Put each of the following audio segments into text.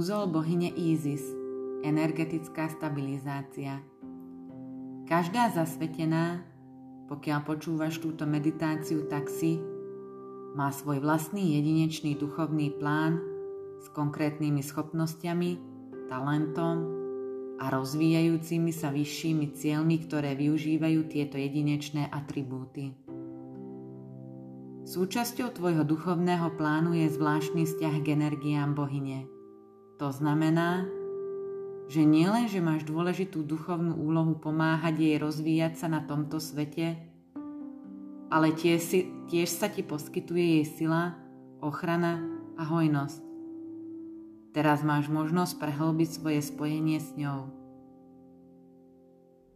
Úzol bohyne Isis, energetická stabilizácia. Každá zasvetená, pokiaľ počúvaš túto meditáciu, tak si má svoj vlastný jedinečný duchovný plán s konkrétnymi schopnosťami, talentom a rozvíjajúcimi sa vyššími cieľmi, ktoré využívajú tieto jedinečné atribúty. Súčasťou tvojho duchovného plánu je zvláštny vzťah k energiám bohyne. To znamená, že nielen, že máš dôležitú duchovnú úlohu pomáhať jej rozvíjať sa na tomto svete, ale tiež, si, tiež sa ti poskytuje jej sila, ochrana a hojnosť. Teraz máš možnosť prehlbiť svoje spojenie s ňou.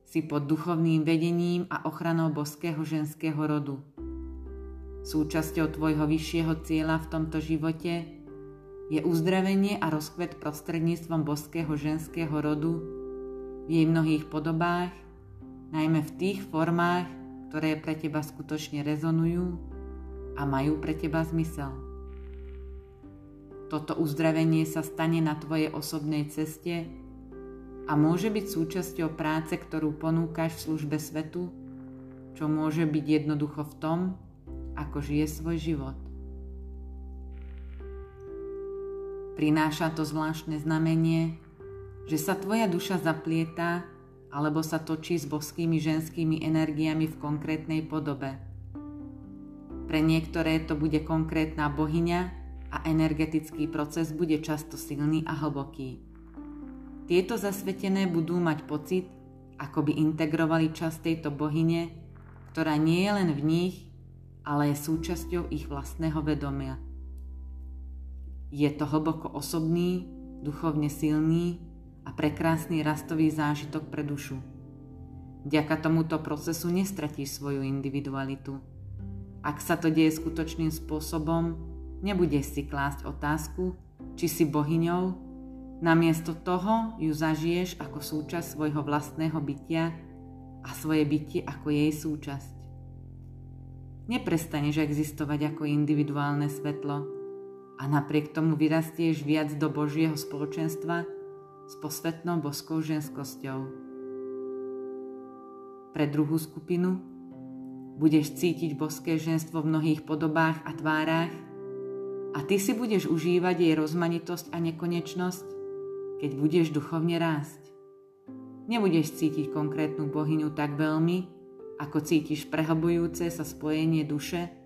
Si pod duchovným vedením a ochranou boského ženského rodu – Súčasťou tvojho vyššieho cieľa v tomto živote je uzdravenie a rozkvet prostredníctvom boského ženského rodu v jej mnohých podobách, najmä v tých formách, ktoré pre teba skutočne rezonujú a majú pre teba zmysel. Toto uzdravenie sa stane na tvojej osobnej ceste a môže byť súčasťou práce, ktorú ponúkaš v službe svetu, čo môže byť jednoducho v tom, ako žije svoj život. Prináša to zvláštne znamenie, že sa tvoja duša zaplieta alebo sa točí s boskými ženskými energiami v konkrétnej podobe. Pre niektoré to bude konkrétna bohyňa a energetický proces bude často silný a hlboký. Tieto zasvetené budú mať pocit, ako by integrovali časť tejto bohyne, ktorá nie je len v nich, ale je súčasťou ich vlastného vedomia. Je to hlboko osobný, duchovne silný a prekrásny rastový zážitok pre dušu. Vďaka tomuto procesu nestratíš svoju individualitu. Ak sa to deje skutočným spôsobom, nebudeš si klásť otázku, či si bohyňou, namiesto toho ju zažiješ ako súčasť svojho vlastného bytia a svoje bytie ako jej súčasť. Neprestaneš existovať ako individuálne svetlo a napriek tomu vyrastieš viac do Božieho spoločenstva s posvetnou boskou ženskosťou. Pre druhú skupinu budeš cítiť boské ženstvo v mnohých podobách a tvárach a ty si budeš užívať jej rozmanitosť a nekonečnosť, keď budeš duchovne rásť. Nebudeš cítiť konkrétnu bohyňu tak veľmi, ako cítiš prehlbujúce sa spojenie duše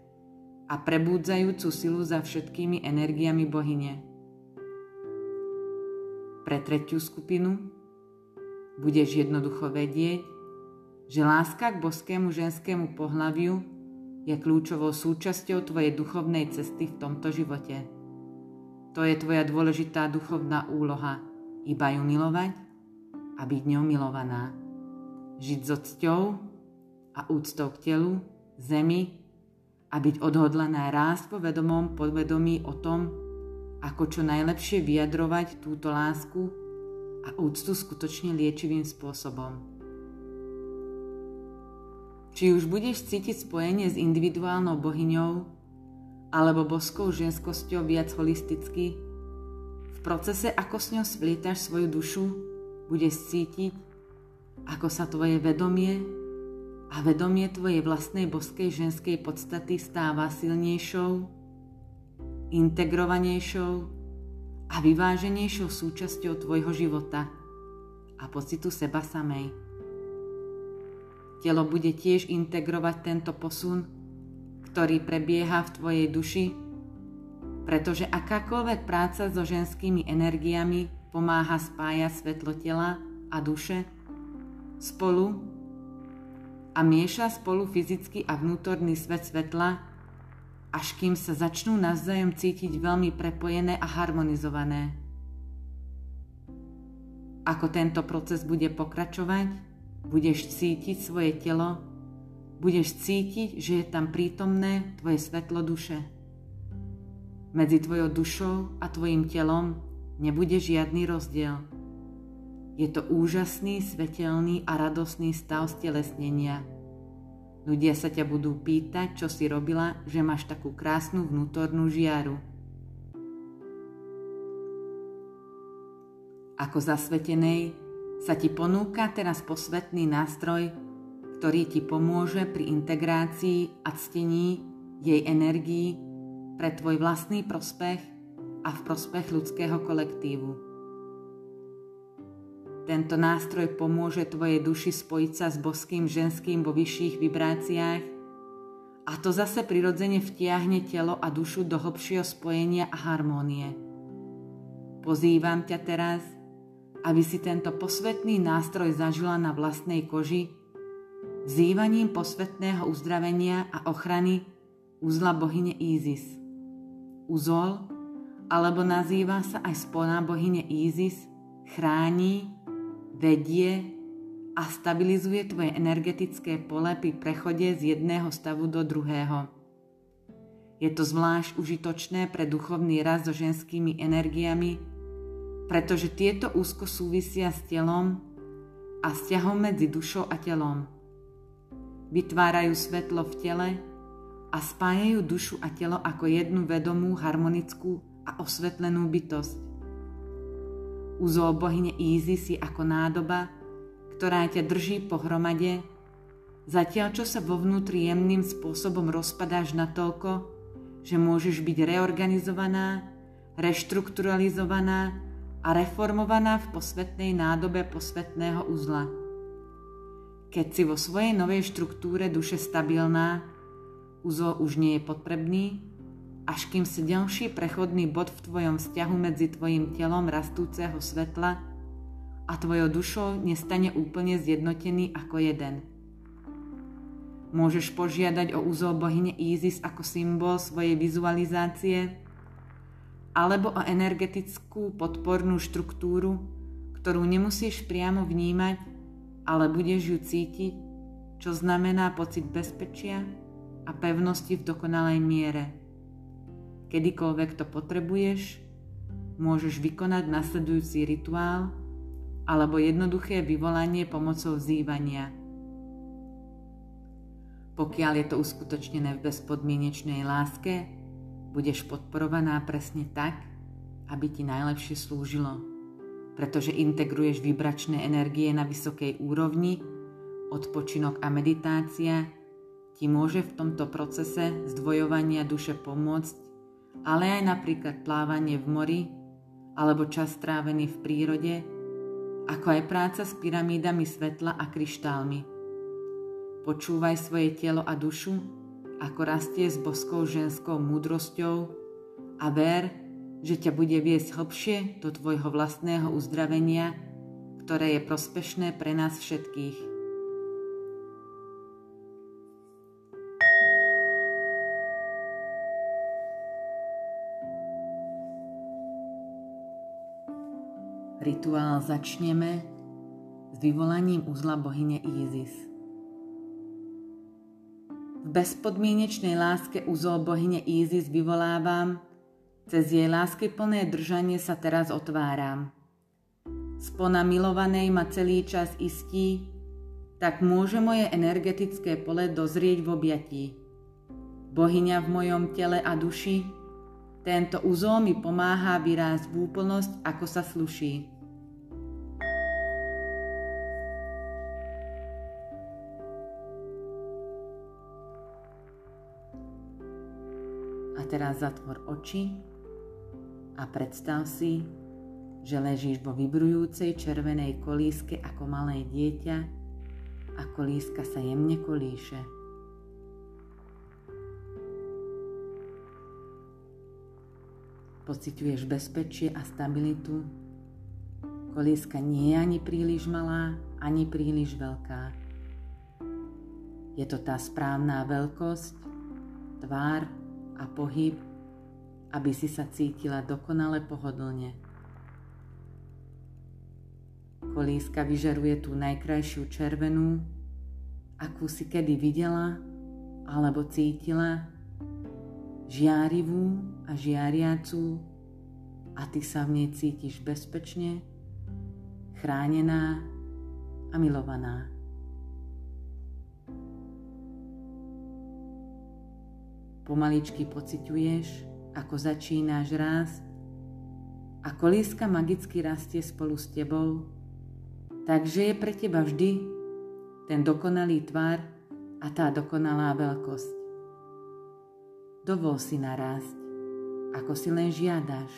a prebúdzajúcu silu za všetkými energiami bohyne. Pre tretiu skupinu budeš jednoducho vedieť, že láska k boskému ženskému pohľaviu je kľúčovou súčasťou tvojej duchovnej cesty v tomto živote. To je tvoja dôležitá duchovná úloha, iba ju milovať a byť ňou milovaná. Žiť so cťou a úctou k telu, zemi a byť odhodlaná rásť po vedomom podvedomí o tom, ako čo najlepšie vyjadrovať túto lásku a úctu skutočne liečivým spôsobom. Či už budeš cítiť spojenie s individuálnou bohyňou alebo boskou ženskosťou viac holisticky, v procese, ako s ňou splietaš svoju dušu, budeš cítiť, ako sa tvoje vedomie a vedomie tvojej vlastnej boskej ženskej podstaty stáva silnejšou, integrovanejšou a vyváženejšou súčasťou tvojho života a pocitu seba samej. Telo bude tiež integrovať tento posun, ktorý prebieha v tvojej duši, pretože akákoľvek práca so ženskými energiami pomáha spájať svetlo tela a duše spolu a mieša spolu fyzický a vnútorný svet svetla, až kým sa začnú navzájom cítiť veľmi prepojené a harmonizované. Ako tento proces bude pokračovať, budeš cítiť svoje telo, budeš cítiť, že je tam prítomné tvoje svetlo duše. Medzi tvojou dušou a tvojim telom nebude žiadny rozdiel. Je to úžasný, svetelný a radosný stav stelesnenia. Ľudia sa ťa budú pýtať, čo si robila, že máš takú krásnu vnútornú žiaru. Ako zasvetenej sa ti ponúka teraz posvetný nástroj, ktorý ti pomôže pri integrácii a ctení jej energii pre tvoj vlastný prospech a v prospech ľudského kolektívu. Tento nástroj pomôže tvojej duši spojiť sa s boským ženským vo vyšších vibráciách a to zase prirodzene vtiahne telo a dušu do hlbšieho spojenia a harmónie. Pozývam ťa teraz, aby si tento posvetný nástroj zažila na vlastnej koži, vzývaním posvetného uzdravenia a ochrany uzla bohyne Ízis. Uzol, alebo nazýva sa aj spona bohyne Ízis, chráni, vedie a stabilizuje tvoje energetické pole pri prechode z jedného stavu do druhého. Je to zvlášť užitočné pre duchovný rast so ženskými energiami, pretože tieto úzko súvisia s telom a vzťahom medzi dušou a telom. Vytvárajú svetlo v tele a spájajú dušu a telo ako jednu vedomú, harmonickú a osvetlenú bytosť. Úzol bohyne Isis je ako nádoba, ktorá ťa drží pohromade, zatiaľ čo sa vo vnútri jemným spôsobom rozpadáš na toľko, že môžeš byť reorganizovaná, reštrukturalizovaná a reformovaná v posvetnej nádobe posvetného uzla. Keď si vo svojej novej štruktúre duše stabilná, Uzol už nie je potrebný, až kým si ďalší prechodný bod v tvojom vzťahu medzi tvojim telom rastúceho svetla a tvojou dušou nestane úplne zjednotený ako jeden. Môžeš požiadať o úzol bohyne Isis ako symbol svojej vizualizácie alebo o energetickú podpornú štruktúru, ktorú nemusíš priamo vnímať, ale budeš ju cítiť, čo znamená pocit bezpečia, a pevnosti v dokonalej miere. Kedykoľvek to potrebuješ, môžeš vykonať nasledujúci rituál alebo jednoduché vyvolanie pomocou vzývania. Pokiaľ je to uskutočnené v bezpodmienečnej láske, budeš podporovaná presne tak, aby ti najlepšie slúžilo, pretože integruješ vibračné energie na vysokej úrovni, odpočinok a meditácia ti môže v tomto procese zdvojovania duše pomôcť, ale aj napríklad plávanie v mori alebo čas strávený v prírode, ako aj práca s pyramídami svetla a kryštálmi. Počúvaj svoje telo a dušu, ako rastie s boskou ženskou múdrosťou a ver, že ťa bude viesť hlbšie do tvojho vlastného uzdravenia, ktoré je prospešné pre nás všetkých. Rituál začneme s vyvolaním uzla bohyne Isis. V bezpodmienečnej láske uzol bohyne Isis vyvolávam, cez jej lásky plné držanie sa teraz otváram. Spona milovanej ma celý čas istí, tak môže moje energetické pole dozrieť v objatí. Bohyňa v mojom tele a duši tento úzol mi pomáha vyrásť v úplnosť, ako sa sluší. Teraz zatvor oči a predstav si, že ležíš vo vybrujúcej červenej kolíske ako malé dieťa a kolíska sa jemne kolíše. Pociťuješ bezpečie a stabilitu. Kolieska nie je ani príliš malá, ani príliš veľká. Je to tá správna veľkosť, tvár a pohyb, aby si sa cítila dokonale pohodlne. Kolíska vyžaruje tú najkrajšiu červenú, akú si kedy videla alebo cítila žiarivú a žiariacú a ty sa v nej cítiš bezpečne, chránená a milovaná. Pomaličky pociťuješ, ako začínáš rásť a kolíska magicky rastie spolu s tebou, takže je pre teba vždy ten dokonalý tvar a tá dokonalá veľkosť. Dovol si narásť, ako si len žiadaš.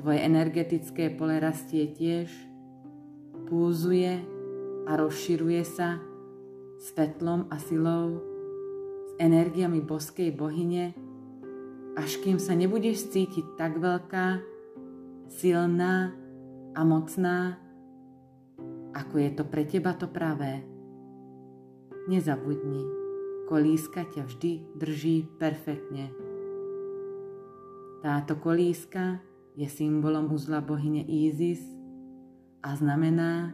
Tvoje energetické pole rastie tiež, púzuje a rozširuje sa svetlom a silou, energiami boskej bohyne, až kým sa nebudeš cítiť tak veľká, silná a mocná, ako je to pre teba to pravé. Nezabudni, kolíska ťa vždy drží perfektne. Táto kolíska je symbolom uzla bohyne Isis a znamená,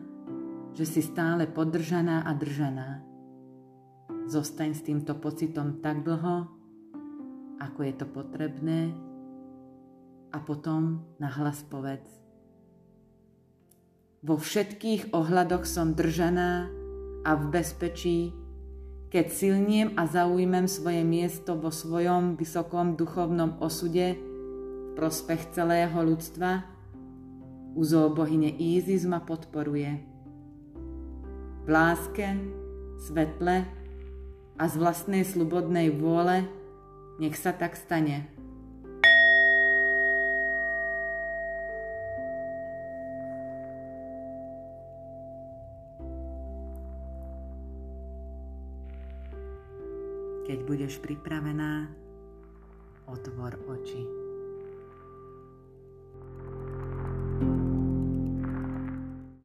že si stále podržaná a držaná. Zostaň s týmto pocitom tak dlho, ako je to potrebné a potom nahlas povedz. Vo všetkých ohľadoch som držaná a v bezpečí, keď silniem a zaujmem svoje miesto vo svojom vysokom duchovnom osude v prospech celého ľudstva, úzol bohyne Ízis ma podporuje v láske, svetle a z vlastnej slobodnej vôle, nech sa tak stane. Keď budeš pripravená, otvor oči.